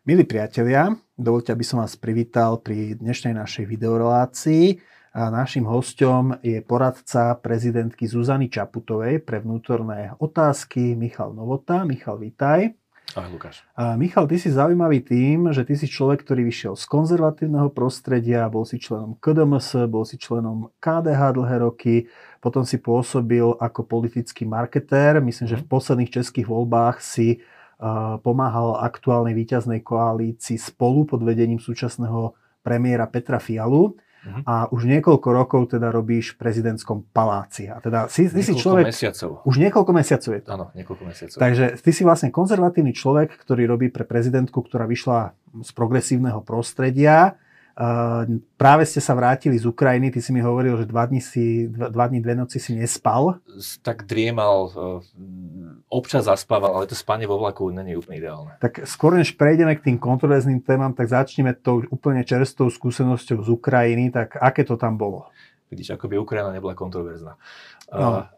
Milí priatelia, dovolte, aby som vás privítal pri dnešnej našej videorelácii. A našim hostom je poradca prezidentky Zuzany Čaputovej pre vnútorné otázky Michal Novota. Michal, vítaj. Ahoj, Lukáš. A Michal, ty si zaujímavý tým, že ty si človek, ktorý vyšiel z konzervatívneho prostredia, bol si členom KDMS, bol si členom KDH dlhé roky, potom si pôsobil ako politický marketér. Myslím, že v mhm. posledných českých voľbách si pomáhal aktuálnej víťaznej koalícii spolu pod vedením súčasného premiéra Petra Fialu. Uh-huh. A už niekoľko rokov teda robíš v prezidentskom paláci. A teda si, ty si človek... mesiacov. Už niekoľko mesiacov je to. Áno, niekoľko mesiacov. Takže ty si vlastne konzervatívny človek, ktorý robí pre prezidentku, ktorá vyšla z progresívneho prostredia práve ste sa vrátili z Ukrajiny, ty si mi hovoril, že dva dní, si, dva, dva dní dve noci si nespal. Tak driemal, uh, občas zaspával, ale to spanie vo vlaku není úplne ideálne. Tak skôr než prejdeme k tým kontroverzným témam, tak začneme tou úplne čerstvou skúsenosťou z Ukrajiny, tak aké to tam bolo? Vidíš, ako by Ukrajina nebola kontroverzná. No.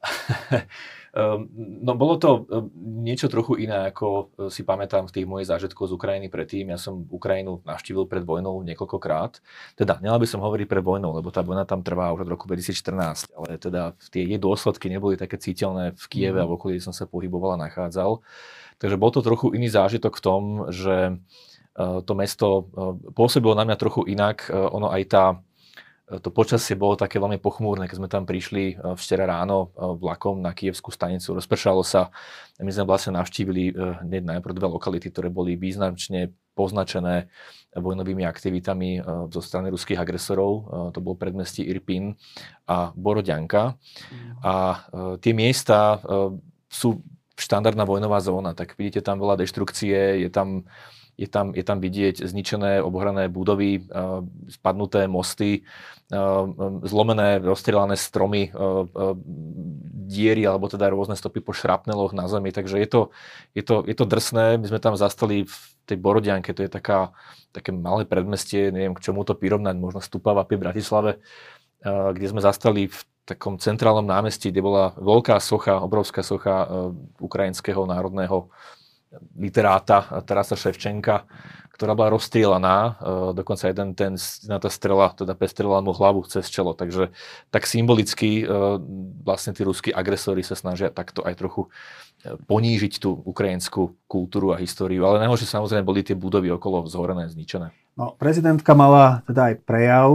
Ehm, no bolo to ehm, niečo trochu iné, ako e, si pamätám v tých mojich zážitkov z Ukrajiny predtým. Ja som Ukrajinu navštívil pred vojnou niekoľkokrát. Teda, nemal by som hovoriť pred vojnou, lebo tá vojna tam trvá už od roku 2014, ale teda tie jej dôsledky neboli také citeľné v Kieve mm. a v okolí, kde som sa pohyboval a nachádzal. Takže bol to trochu iný zážitok v tom, že e, to mesto e, pôsobilo na mňa trochu inak. Ono aj tá to počasie bolo také veľmi pochmúrne, keď sme tam prišli e, včera ráno e, vlakom na Kievskú stanicu, rozpršalo sa. My sme vlastne navštívili e, hneď najprv dve lokality, ktoré boli význačne poznačené vojnovými aktivitami zo strany ruských agresorov. To bol predmestí Irpin a Borodianka. A tie miesta sú štandardná vojnová zóna, tak vidíte tam veľa deštrukcie, je tam je tam, je tam vidieť zničené, obohrané budovy, spadnuté mosty, zlomené, rozstrelané stromy, diery alebo teda rôzne stopy po šrapneloch na zemi. Takže je to, je to, je to drsné. My sme tam zastali v tej Borodianke, to je taká, také malé predmestie, neviem k čomu to prirovnať, možno Stupava pri Bratislave, kde sme zastali v takom centrálnom námestí, kde bola veľká socha, obrovská socha ukrajinského národného literáta Tarasa Ševčenka, ktorá bola rozstrielaná, e, dokonca jeden ten, na tá strela, teda pestrela mu hlavu cez čelo, takže tak symbolicky e, vlastne tí ruskí agresori sa snažia takto aj trochu e, ponížiť tú ukrajinskú kultúru a históriu, ale najhoršie samozrejme boli tie budovy okolo zhorené, zničené. No, prezidentka mala teda aj prejav,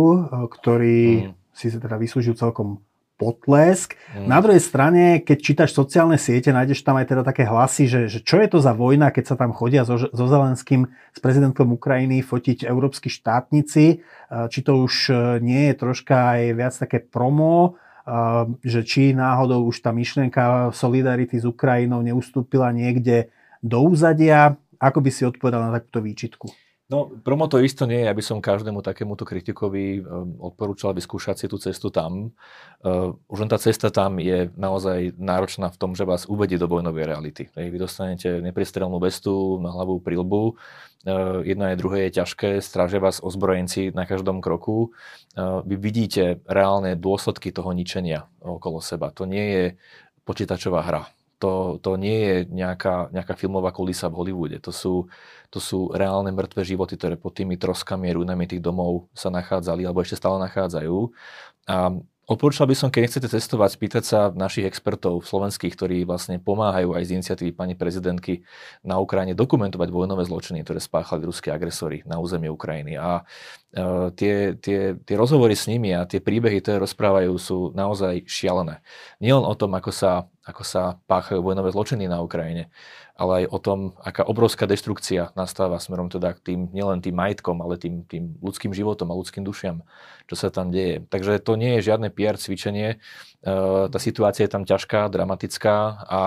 ktorý mm. si sa teda vyslúžil celkom potlesk. Mm. Na druhej strane, keď čítaš sociálne siete, nájdeš tam aj teda také hlasy, že, že čo je to za vojna, keď sa tam chodia so, so Zelenským, s prezidentom Ukrajiny fotiť európsky štátnici. Či to už e, nie je troška aj viac také promo, že či náhodou už tá myšlienka solidarity s Ukrajinou neustúpila niekde do úzadia. Ako by si odpovedal na takúto výčitku? No, promo to isto nie je, aby som každému takémuto kritikovi um, odporúčal vyskúšať si tú cestu tam. Uh, už len tá cesta tam je naozaj náročná v tom, že vás uvedie do vojnovej reality. Vy dostanete nepriestrelnú vestu na hlavu prilbu, uh, jedno aj druhé je ťažké, strážia vás ozbrojenci na každom kroku. Uh, vy vidíte reálne dôsledky toho ničenia okolo seba. To nie je počítačová hra to, to nie je nejaká, nejaká filmová kulisa v Hollywoode. To sú, to sú reálne mŕtve životy, ktoré pod tými troskami a ruinami tých domov sa nachádzali alebo ešte stále nachádzajú. A Odporúčal by som, keď nechcete cestovať, spýtať sa našich expertov slovenských, ktorí vlastne pomáhajú aj z iniciatívy pani prezidentky na Ukrajine dokumentovať vojnové zločiny, ktoré spáchali ruské agresory na území Ukrajiny. A tie, tie, tie rozhovory s nimi a tie príbehy, ktoré rozprávajú, sú naozaj šialené. Nielen o tom, ako sa, ako sa páchajú vojnové zločiny na Ukrajine, ale aj o tom, aká obrovská deštrukcia nastáva smerom teda k tým, nielen tým majetkom, ale tým, tým ľudským životom a ľudským dušiam, čo sa tam deje. Takže to nie je žiadne PR cvičenie, e, tá situácia je tam ťažká, dramatická a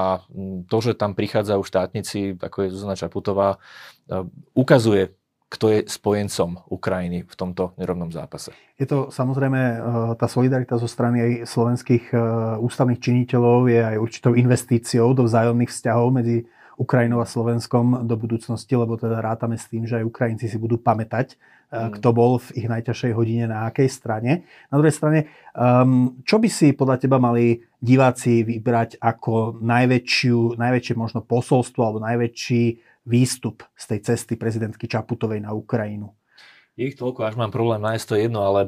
to, že tam prichádzajú štátnici, ako je Zuzana Čaputová, ukazuje kto je spojencom Ukrajiny v tomto nerovnom zápase. Je to samozrejme, e, tá solidarita zo strany aj slovenských ústavných činiteľov je aj určitou investíciou do vzájomných vzťahov medzi Ukrajinou a Slovenskom do budúcnosti, lebo teda rátame s tým, že aj Ukrajinci si budú pamätať, mm. kto bol v ich najťažšej hodine na akej strane. Na druhej strane, um, čo by si podľa teba mali diváci vybrať ako najväčšiu, najväčšie možno posolstvo alebo najväčší výstup z tej cesty prezidentky Čaputovej na Ukrajinu? Je ich toľko, až mám problém nájsť to jedno, ale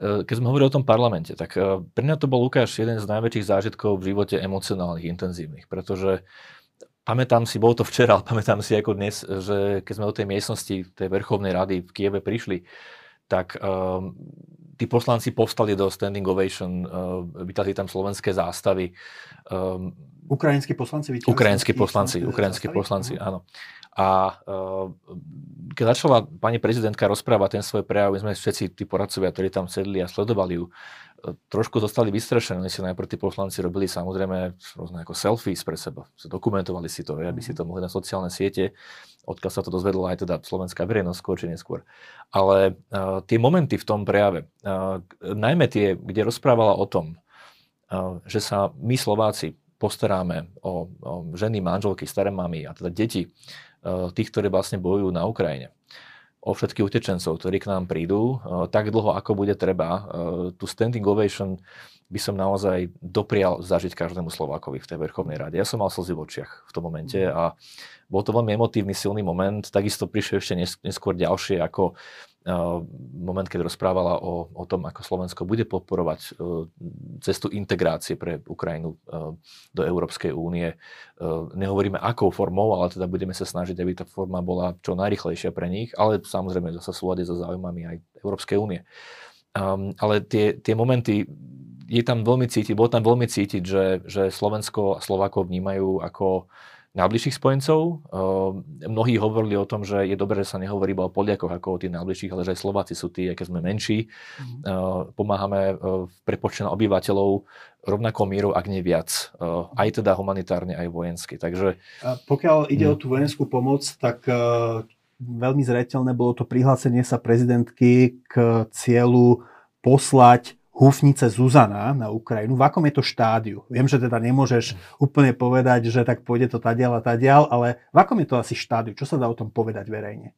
e, keď sme hovorili o tom parlamente, tak e, pre mňa to bol Lukáš jeden z najväčších zážitkov v živote emocionálnych, intenzívnych, pretože pamätám si, bolo to včera, ale pamätám si ako dnes, že keď sme do tej miestnosti, tej Verchovnej rady v Kieve prišli, tak um, tí poslanci povstali do standing ovation, uh, vytali tam slovenské zástavy. Um, Ukrajinskí poslanci vytali Ukrajinskí poslanci, ukrajinskí poslanci, áno. A uh, keď začala pani prezidentka rozprávať ten svoj prejav, my sme všetci tí poradcovia, ktorí tam sedli a sledovali ju, uh, trošku zostali vystrašení. Oni si najprv tí poslanci robili samozrejme rôzne ako selfies pre seba. Dokumentovali si to, aby si to mohli na sociálne siete, odkiaľ sa to dozvedla aj teda slovenská verejnosť skôr či neskôr. Ale uh, tie momenty v tom prejave, uh, najmä tie, kde rozprávala o tom, uh, že sa my Slováci postaráme o, o ženy, manželky, staré mamy a teda deti, Eh, tých, ktorí vlastne bojujú na Ukrajine o všetkých utečencov, ktorí k nám prídu, eh, tak dlho, ako bude treba. Eh, tu standing ovation by som naozaj doprial zažiť každému Slovákovi v tej Verchovnej rade. Ja som mal slzy v očiach v tom momente mhm. a bol to veľmi emotívny, silný moment. Takisto prišiel ešte neskôr ďalšie ako moment, keď rozprávala o, o tom, ako Slovensko bude podporovať e, cestu integrácie pre Ukrajinu e, do Európskej únie. E, nehovoríme akou formou, ale teda budeme sa snažiť, aby tá forma bola čo najrychlejšia pre nich, ale samozrejme zase súlade so záujmami aj Európskej únie. Um, ale tie, tie momenty, je tam veľmi cítiť, bolo tam veľmi cítiť, že, že Slovensko a Slovákov vnímajú ako najbližších spojencov. Ehm, mnohí hovorili o tom, že je dobré, že sa nehovorí iba o Poliakoch ako o tých najbližších, ale že aj Slováci sú tí, keď sme menší. Mm. Pomáhame v prepočte na obyvateľov rovnakou mierou, ak nie viac. Aj teda humanitárne, aj vojensky. Takže... A pokiaľ ide mm. o tú vojenskú pomoc, tak veľmi zreteľné bolo to prihlásenie sa prezidentky k cieľu poslať húfnice Zuzana na Ukrajinu. V akom je to štádiu? Viem, že teda nemôžeš úplne povedať, že tak pôjde to tadiaľ a tadiaľ, ale v akom je to asi štádiu? Čo sa dá o tom povedať verejne?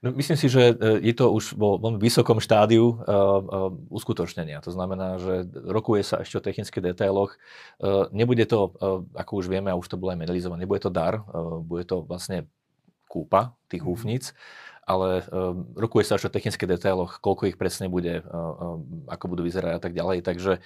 No, myslím si, že e, je to už vo veľmi vysokom štádiu uh, uh, uskutočnenia. To znamená, že rokuje sa ešte o technických detailoch. Uh, nebude to, ako už vieme, a už to bolo aj medializované, nebude to dar, bude to vlastne kúpa tých mhm. húfnic. Mm ale um, rokuje sa až o technických detailoch, koľko ich presne bude, uh, um, ako budú vyzerať a tak ďalej. Takže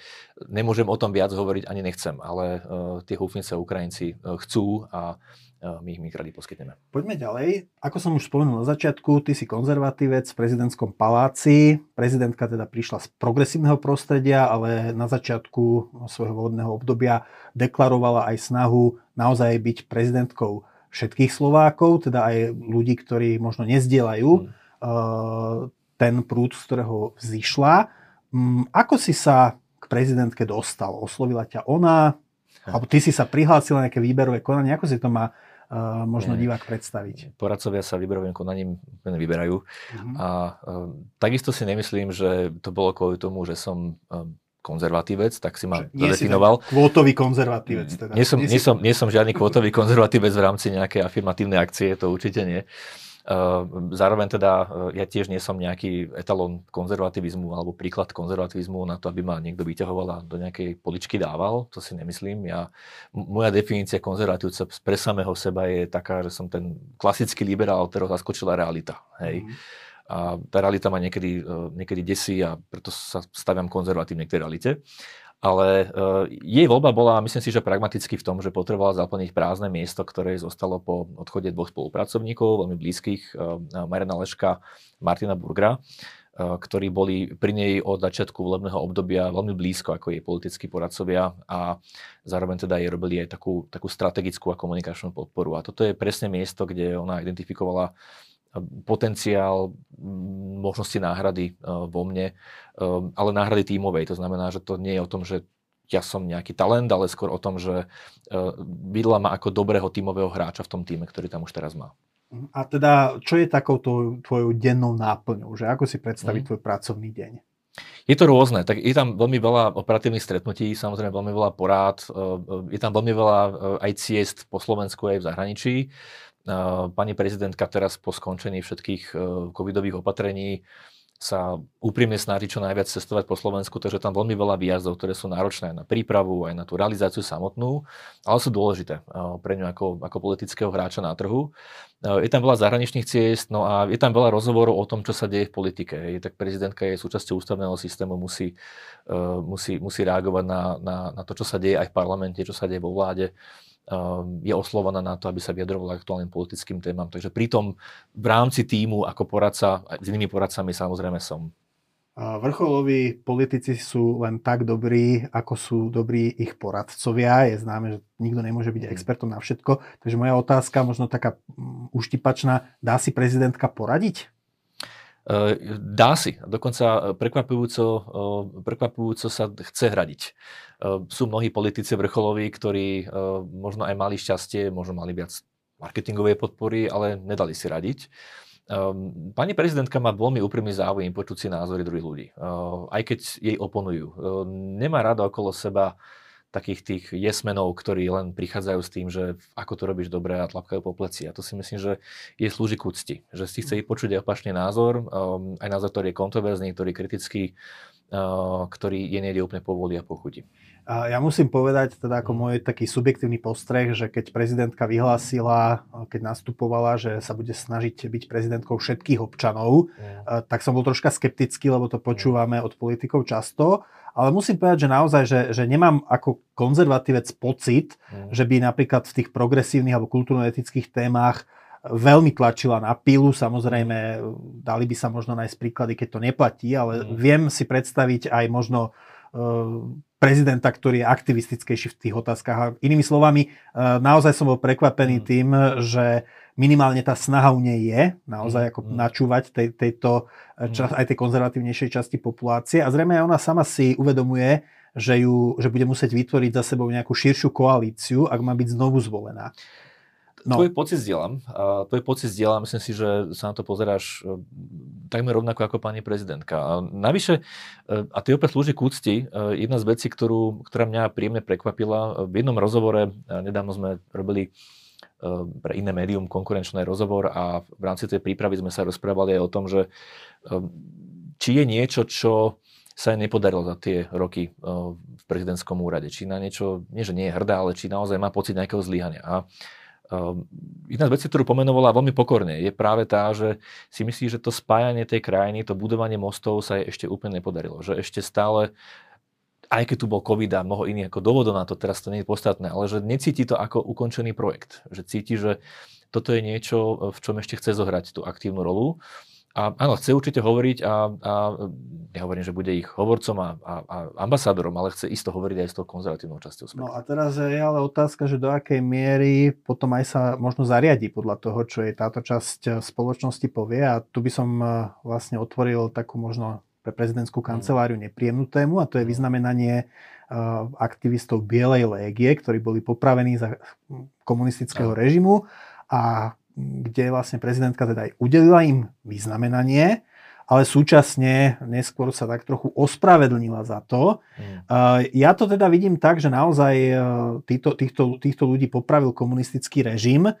nemôžem o tom viac hovoriť, ani nechcem, ale tie húfnice Ukrajinci chcú a my ich my radi poskytneme. Poďme ďalej. Ako som už spomenul na začiatku, ty si konzervatívec v prezidentskom paláci. Prezidentka teda prišla z progresívneho prostredia, ale na začiatku svojho volebného obdobia deklarovala aj snahu naozaj byť prezidentkou všetkých Slovákov, teda aj ľudí, ktorí možno nezdielajú mm. uh, ten prúd, z ktorého vzýšla. Um, ako si sa k prezidentke dostal? Oslovila ťa ona? Ha. Alebo ty si sa prihlásila nejaké výberové konanie? Ako si to má uh, možno Nie. divák predstaviť? Poradcovia sa výberovým konaním vyberajú. Mm-hmm. A uh, takisto si nemyslím, že to bolo kvôli tomu, že som konzervatívec, tak si ma zadefinoval. Kvótový konzervatívec. Teda. Nie, som, nie, som, nie som žiadny kvótový konzervatívec v rámci nejakej afirmatívnej akcie, to určite nie. Zároveň teda ja tiež nie som nejaký etalon konzervativizmu alebo príklad konzervativizmu na to, aby ma niekto vyťahoval a do nejakej poličky dával. To si nemyslím. Ja, moja definícia konzervatívca pre samého seba je taká, že som ten klasický liberál, ktorého zaskočila realita. Hej. Mm. A tá realita ma niekedy, e, niekedy desí a preto sa staviam konzervatívne k tej realite. Ale uh, jej voľba bola, myslím si, že pragmaticky v tom, že potrebovala zaplniť prázdne miesto, ktoré zostalo po odchode dvoch spolupracovníkov, veľmi blízkych, uh, Mariana Leška, Martina Burgra, ktorí boli pri nej od začiatku volebného obdobia veľmi blízko ako jej politickí poradcovia a zároveň teda jej robili aj takú, takú strategickú a komunikačnú podporu. A toto je presne miesto, kde ona identifikovala potenciál možnosti náhrady e, vo mne, e, ale náhrady tímovej. To znamená, že to nie je o tom, že ja som nejaký talent, ale skôr o tom, že e, videla ma ako dobrého tímového hráča v tom týme, ktorý tam už teraz má. A teda, čo je takou tvojou dennou náplňou? Že ako si predstaviť mm. tvoj pracovný deň? Je to rôzne, tak je tam veľmi veľa operatívnych stretnutí, samozrejme veľmi veľa porád, je tam veľmi veľa aj ciest po Slovensku aj v zahraničí. Pani prezidentka teraz po skončení všetkých covidových opatrení sa úprimne snaží čo najviac cestovať po Slovensku, takže tam veľmi veľa výjazdov, ktoré sú náročné na prípravu, aj na tú realizáciu samotnú, ale sú dôležité pre ňu ako, ako politického hráča na trhu. Je tam veľa zahraničných ciest, no a je tam veľa rozhovorov o tom, čo sa deje v politike. Je, tak prezidentka je súčasťou ústavného systému, musí, musí, musí reagovať na, na, na to, čo sa deje aj v parlamente, čo sa deje vo vláde. Ehm, je oslovaná na to, aby sa vyjadrovala aktuálnym politickým témam. Takže pritom v rámci týmu ako poradca, s inými poradcami samozrejme som. Vrcholoví politici sú len tak dobrí, ako sú dobrí ich poradcovia. Je známe, že nikto nemôže byť mhm. expertom na všetko. Takže moja otázka, možno taká mm, uštipačná, dá si prezidentka poradiť? Eh, dá si, dokonca prekvapujúco, eh, prekvapujúco sa chce hradiť. Eh, sú mnohí politici vrcholoví, ktorí možno aj mali šťastie, možno mali viac marketingovej podpory, ale nedali si radiť. Pani prezidentka má veľmi úprimný záujem počuť si názory druhých ľudí, aj keď jej oponujú. Nemá rada okolo seba takých tých jesmenov, ktorí len prichádzajú s tým, že ako to robíš dobre a tlapkajú po pleci. A to si myslím, že je slúži k úcti. Že si chce počuť aj opačný názor, um, aj názor, ktorý je kontroverzný, ktorý je kritický, uh, ktorý je niekde úplne povoli a pochutí. Ja musím povedať, teda ako mhm. môj taký subjektívny postreh, že keď prezidentka vyhlásila, keď nastupovala, že sa bude snažiť byť prezidentkou všetkých občanov, mm. tak som bol troška skeptický, lebo to počúvame od politikov často. Ale musím povedať, že naozaj, že, že nemám ako konzervatívec pocit, mm. že by napríklad v tých progresívnych alebo kultúrno-etických témach veľmi tlačila na pilu. Samozrejme, dali by sa možno nájsť príklady, keď to neplatí, ale mm. viem si predstaviť aj možno uh, prezidenta, ktorý je aktivistickejší v tých otázkach. A inými slovami, uh, naozaj som bol prekvapený mm. tým, že minimálne tá snaha u nej je, naozaj mm, ako mm. načúvať tej, tejto, mm. čas, aj tej konzervatívnejšej časti populácie a zrejme aj ona sama si uvedomuje, že, ju, že bude musieť vytvoriť za sebou nejakú širšiu koalíciu, ak má byť znovu zvolená. No. Tvoj pocit zdieľam. Uh, tvoj pocit zdieľam. Myslím si, že sa na to pozeráš uh, takmer rovnako ako pani prezidentka. A navyše, uh, a ty opäť slúži k úcti, uh, jedna z vecí, ktorú, ktorá mňa príjemne prekvapila, v jednom rozhovore, nedávno sme robili pre iné médium konkurenčný rozhovor a v rámci tej prípravy sme sa rozprávali aj o tom, že či je niečo, čo sa aj nepodarilo za tie roky v prezidentskom úrade. Či na niečo, nie že nie je hrdá, ale či naozaj má pocit nejakého zlyhania. A jedna z vecí, ktorú pomenovala veľmi pokorne, je práve tá, že si myslí, že to spájanie tej krajiny, to budovanie mostov sa jej ešte úplne nepodarilo. Že ešte stále aj keď tu bol COVID a mnoho iných ako dôvodov na to, teraz to nie je podstatné, ale že necíti to ako ukončený projekt. Že cíti, že toto je niečo, v čom ešte chce zohrať tú aktívnu rolu. A áno, chce určite hovoriť a, a nehovorím, že bude ich hovorcom a, a, a ambasádorom, ale chce isto hovoriť aj s tou konzervatívnou časťou spektra. No a teraz je ale otázka, že do akej miery potom aj sa možno zariadi podľa toho, čo je táto časť spoločnosti povie. A tu by som eh, vlastne otvoril takú možno pre prezidentskú kanceláriu nepríjemnú tému a to je vyznamenanie uh, aktivistov Bielej légie, ktorí boli popravení za komunistického režimu a kde vlastne prezidentka teda aj udelila im vyznamenanie, ale súčasne neskôr sa tak trochu ospravedlnila za to. Mm. Ja to teda vidím tak, že naozaj uh, týchto, týchto, týchto ľudí popravil komunistický režim. Mm.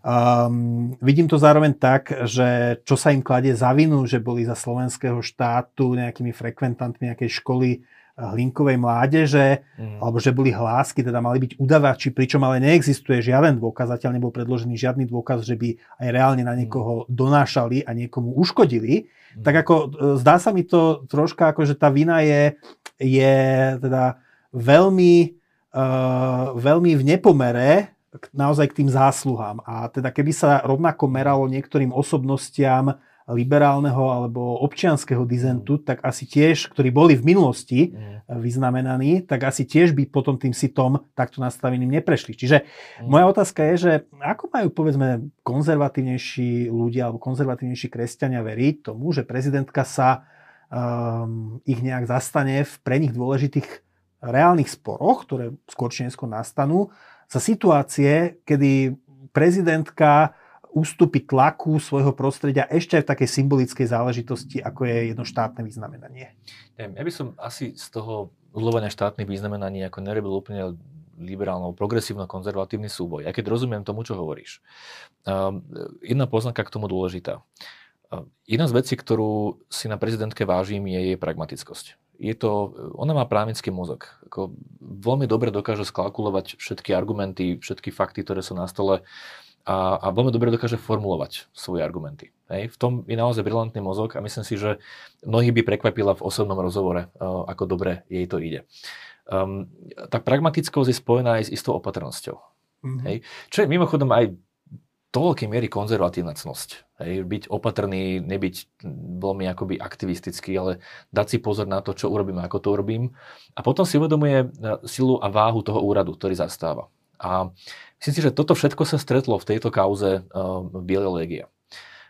Um, vidím to zároveň tak, že čo sa im kladie za vinu, že boli za slovenského štátu nejakými frekventantmi nejakej školy hlinkovej mládeže, mm. alebo že boli hlásky, teda mali byť udavači, pričom ale neexistuje žiaden dôkaz, zatiaľ nebol predložený žiadny dôkaz, že by aj reálne na niekoho mm. donášali a niekomu uškodili. Mm. Tak ako eh, zdá sa mi to troška ako, že tá vina je, je teda veľmi, uh, veľmi v nepomere naozaj k tým zásluhám. A teda keby sa rovnako meralo niektorým osobnostiam liberálneho alebo občianského dizentu, mm. tak asi tiež, ktorí boli v minulosti mm. vyznamenaní, tak asi tiež by potom tým sitom takto nastaveným neprešli. Čiže mm. moja otázka je, že ako majú povedzme konzervatívnejší ľudia alebo konzervatívnejší kresťania veriť tomu, že prezidentka sa um, ich nejak zastane v pre nich dôležitých reálnych sporoch, ktoré skôr či neskôr nastanú, za situácie, kedy prezidentka ústupy tlaku svojho prostredia ešte aj v takej symbolickej záležitosti, ako je jedno štátne vyznamenanie. Ja by som asi z toho udelovania štátnych vyznamenaní ako nerobil úplne liberálno, progresívno-konzervatívny súboj, aj keď rozumiem tomu, čo hovoríš. Um, jedna poznámka k tomu dôležitá. Jedna z vecí, ktorú si na prezidentke vážim, je jej pragmatickosť. Je to, ona má právnický mozog. Ako veľmi dobre dokáže skalkulovať všetky argumenty, všetky fakty, ktoré sú na stole a, a veľmi dobre dokáže formulovať svoje argumenty. Hej. V tom je naozaj brilantný mozog a myslím si, že mnohých by prekvapila v osobnom rozhovore, uh, ako dobre jej to ide. Um, tá pragmatickosť je spojená aj s istou opatrnosťou. Mm-hmm. Hej. Čo je mimochodom aj do veľkej miery konzervatívna cnosť. Hej, byť opatrný, nebyť veľmi akoby aktivistický, ale dať si pozor na to, čo urobím a ako to urobím. A potom si uvedomuje e, silu a váhu toho úradu, ktorý zastáva. A myslím si, že toto všetko sa stretlo v tejto kauze uh, Bielej legie.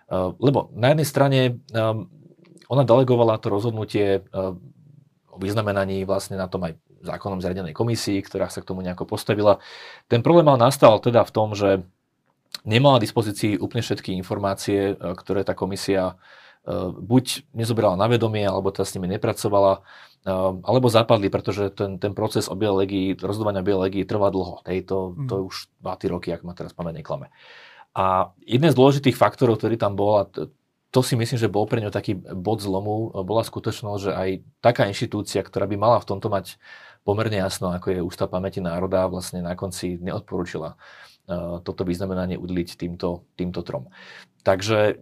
Uh, lebo na jednej strane um, ona delegovala to rozhodnutie uh, o vyznamenaní vlastne na tom aj zákonom zriadenej komisii, ktorá sa k tomu nejako postavila. Ten problém mal nastal teda v tom, že nemala dispozícii úplne všetky informácie, ktoré tá komisia buď nezobrala na vedomie, alebo teda s nimi nepracovala, Ehm, alebo zapadli, pretože ten, ten proces o legii, rozhodovania o legii trvá dlho. Hej, to, to je mhm. už 2 roky, ak ma teraz pamäť neklame. A jeden z dôležitých faktorov, ktorý tam bol, a to, si myslím, že bol pre ňu taký bod zlomu, bola skutočnosť, že aj taká inštitúcia, ktorá by mala v tomto mať pomerne jasno, ako je Ústav pamäti národa, vlastne na konci neodporúčila uh, toto vyznamenanie udeliť týmto, týmto trom. Takže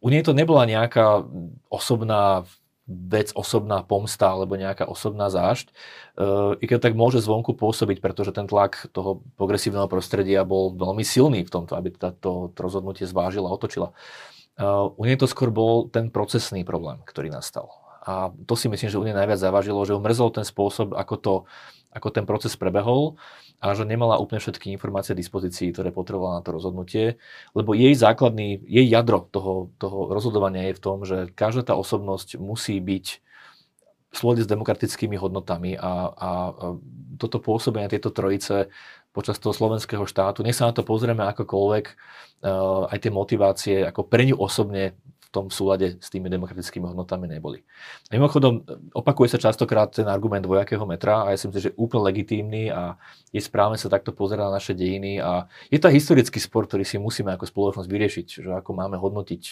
u nej to nebola nejaká osobná vec, osobná pomsta alebo nejaká osobná zášť, uh, i keď tak môže zvonku pôsobiť, pretože ten tlak toho progresívneho prostredia bol veľmi silný v tomto, aby to, to rozhodnutie zvážila, otočila. Uh, u nej to skôr bol ten procesný problém, ktorý nastal. A to si myslím, že u nej najviac zavážilo, že umrzol ten spôsob, ako, to, ako ten proces prebehol a že nemala úplne všetky informácie v dispozícii, ktoré potrebovala na to rozhodnutie, lebo jej základný, jej jadro toho, toho rozhodovania je v tom, že každá tá osobnosť musí byť v s demokratickými hodnotami a, a, a toto pôsobenie tejto trojice počas toho slovenského štátu, nech sa na to pozrieme akokoľvek, uh, aj tie motivácie, ako pre ňu osobne tom súlade s tými demokratickými hodnotami neboli. A mimochodom, opakuje sa častokrát ten argument vojakého metra a ja si myslím, že úplne legitímny a je správne sa takto pozerať na naše dejiny a je to historický spor, ktorý si musíme ako spoločnosť vyriešiť, že ako máme hodnotiť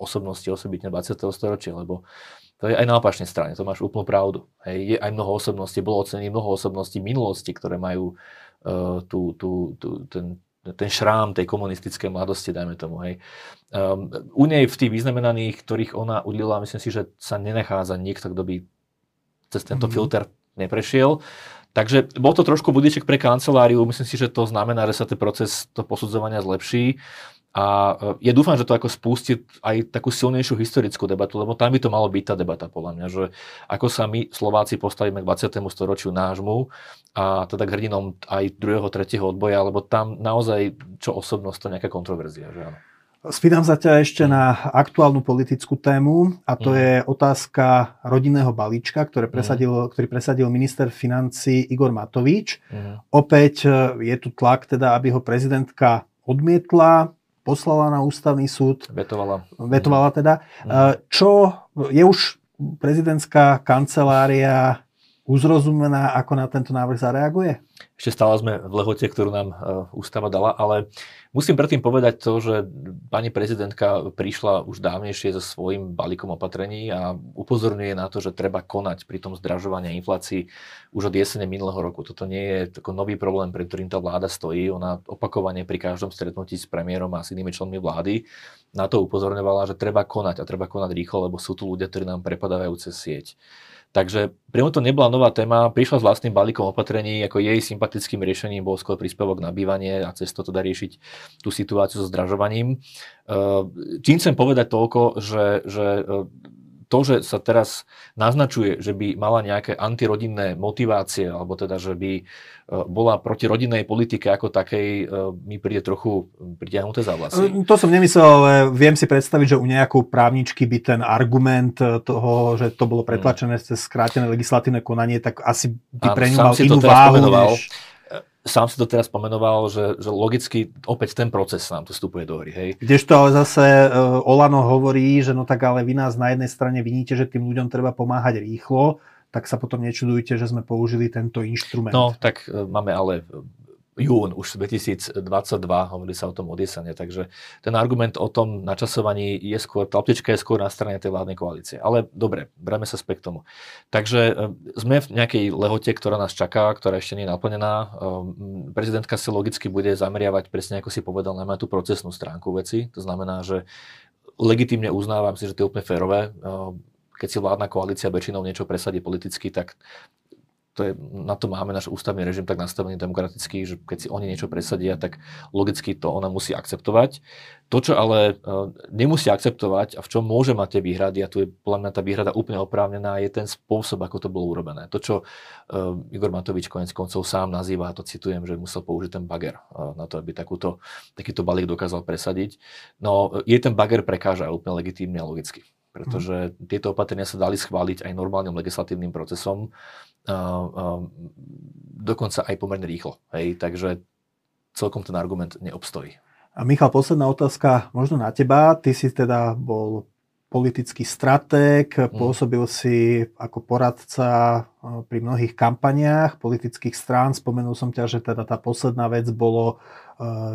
osobnosti osobitne 20. storočia, lebo to je aj na opačnej strane, to máš úplnú pravdu. Hej, je aj mnoho osobností, bolo ocenených mnoho osobností minulosti, ktoré majú uh, tú, tú, tú, ten, ten šrám tej komunistickej mladosti, dajme tomu, hej. Um, u nej v tých vyznamenaných, ktorých ona udlila, myslím si, že sa nenachádza niekto, kto by cez tento mm-hmm. filter neprešiel. Takže bol to trošku budiček pre kanceláriu, myslím si, že to znamená, že sa ten proces to posudzovania zlepší. A e, ja dúfam, že to ako spustí aj takú silnejšiu historickú debatu, lebo tam by to malo byť tá debata, podľa mňa, že ako sa my Slováci postavíme k 20. storočiu nášmu a teda k hrdinom aj druhého, tretieho odboja, lebo tam naozaj čo osobnosť to nejaká kontroverzia, že áno. Spýtam sa ťa ešte na aktuálnu politickú tému a to mm. je otázka rodinného balíčka, ktoré mhm. presadil, ktorý presadil minister financí Igor Matovič. Mm. Opäť e, je tu tlak, teda, aby ho prezidentka odmietla poslala na ústavný súd. Vetovala. Vetovala teda. Mm. Čo je už prezidentská kancelária uzrozumená, ako na tento návrh zareaguje? Ešte stále sme v lehote, ktorú nám e, ústava dala, ale musím predtým povedať to, že pani prezidentka prišla už dávnejšie so svojím balíkom opatrení a upozorňuje na to, že treba konať pri tom zdražovaní a inflácii už od jesene minulého roku. Toto nie je tako nový problém, pre ktorým tá vláda stojí. Ona opakovane pri každom stretnutí s premiérom a s inými členmi vlády na to upozorňovala, že treba konať a treba konať rýchlo, lebo sú tu ľudia, ktorí nám prepadávajú cez sieť. Takže pre to nebola nová téma, prišla s vlastným balíkom opatrení, ako jej sympatickým riešením bol skôr príspevok na bývanie a cez to teda riešiť tú situáciu so zdražovaním. Čím chcem povedať toľko, že, že to, že sa teraz naznačuje, že by mala nejaké antirodinné motivácie, alebo teda, že by e, bola proti rodinnej politike ako takej, e, mi príde trochu pritiahnuté za vlasy. E, to som nemyslel, ale viem si predstaviť, že u nejakou právničky by ten argument toho, že to bolo pretlačené hmm. cez skrátené legislatívne konanie, tak asi by pre ňu mal inú váhu. Než sám si to teraz pomenoval, že, že logicky opäť ten proces nám tu vstupuje do hry. Hej. Kdežto ale zase uh, Olano hovorí, že no tak ale vy nás na jednej strane viníte, že tým ľuďom treba pomáhať rýchlo, tak sa potom nečudujte, že sme použili tento inštrument. No, tak uh, máme ale jún už 2022, hovorili sa o tom od takže ten argument o tom načasovaní je skôr, tá optička je skôr na strane tej vládnej koalície. Ale dobre, breme sa späť k tomu. Takže e, sme v nejakej lehote, ktorá nás čaká, ktorá ešte nie je naplnená. E, prezidentka si logicky bude zameriavať, presne ako si povedal, najmä tú procesnú stránku veci. To znamená, že legitimne uznávam si, že to je úplne férové. E, keď si vládna koalícia väčšinou niečo presadí politicky, tak to je, na to máme náš ústavný režim tak nastavený demokratický, že keď si oni niečo presadia, tak logicky to ona musí akceptovať. To, čo ale uh, nemusí akceptovať a v čom môže mať tie výhrady, a tu je podľa mňa tá výhrada úplne oprávnená, je ten spôsob, ako to bolo urobené. To, čo uh, Igor Matovič konec koncov sám nazýva, a to citujem, že musel použiť ten bager uh, na to, aby takúto, takýto balík dokázal presadiť. No, je ten bager prekáža úplne legitímne a logicky pretože mm. tieto opatrenia sa dali schváliť aj normálnym legislatívnym procesom dokonca aj pomerne rýchlo. Hej? Takže celkom ten argument neobstojí. A Michal, posledná otázka možno na teba. Ty si teda bol politický stratég, mm. pôsobil si ako poradca pri mnohých kampaniách politických strán. Spomenul som ťa, že teda tá posledná vec bolo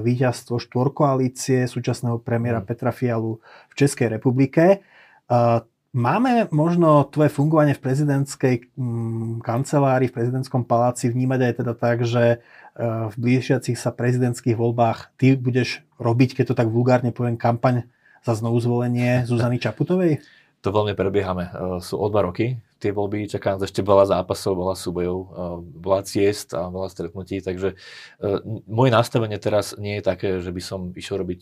víťazstvo štvorkoalície súčasného premiéra mm. Petra Fialu v Českej republike. Máme možno tvoje fungovanie v prezidentskej mm, kancelárii, v prezidentskom paláci vnímať aj teda tak, že e, v blížiacich sa prezidentských voľbách ty budeš robiť, keď to tak vulgárne poviem, kampaň za znovu zvolenie Zuzany Čaputovej? To veľmi prebiehame. E, sú o dva roky tie voľby, čaká nás ešte veľa zápasov, veľa súbojov, e, veľa ciest a veľa stretnutí, takže e, moje nastavenie teraz nie je také, že by som išiel robiť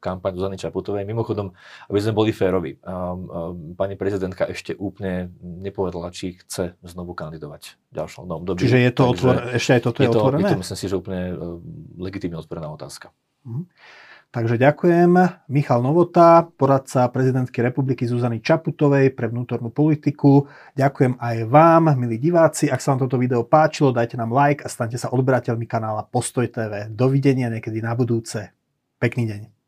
kampaň Zuzany Čaputovej. Mimochodom, aby sme boli férovi, pani prezidentka ešte úplne nepovedala, či chce znovu kandidovať v ďalšom období. Čiže je to otvor- ešte aj toto je, je to, otvorené? Je to, myslím si, že úplne legitímne otvorená otázka. Mm. Takže ďakujem. Michal Novota, poradca prezidentky republiky Zuzany Čaputovej pre vnútornú politiku. Ďakujem aj vám, milí diváci. Ak sa vám toto video páčilo, dajte nám like a stante sa odberateľmi kanála Postoj TV. Dovidenia niekedy na budúce. Pekný deň.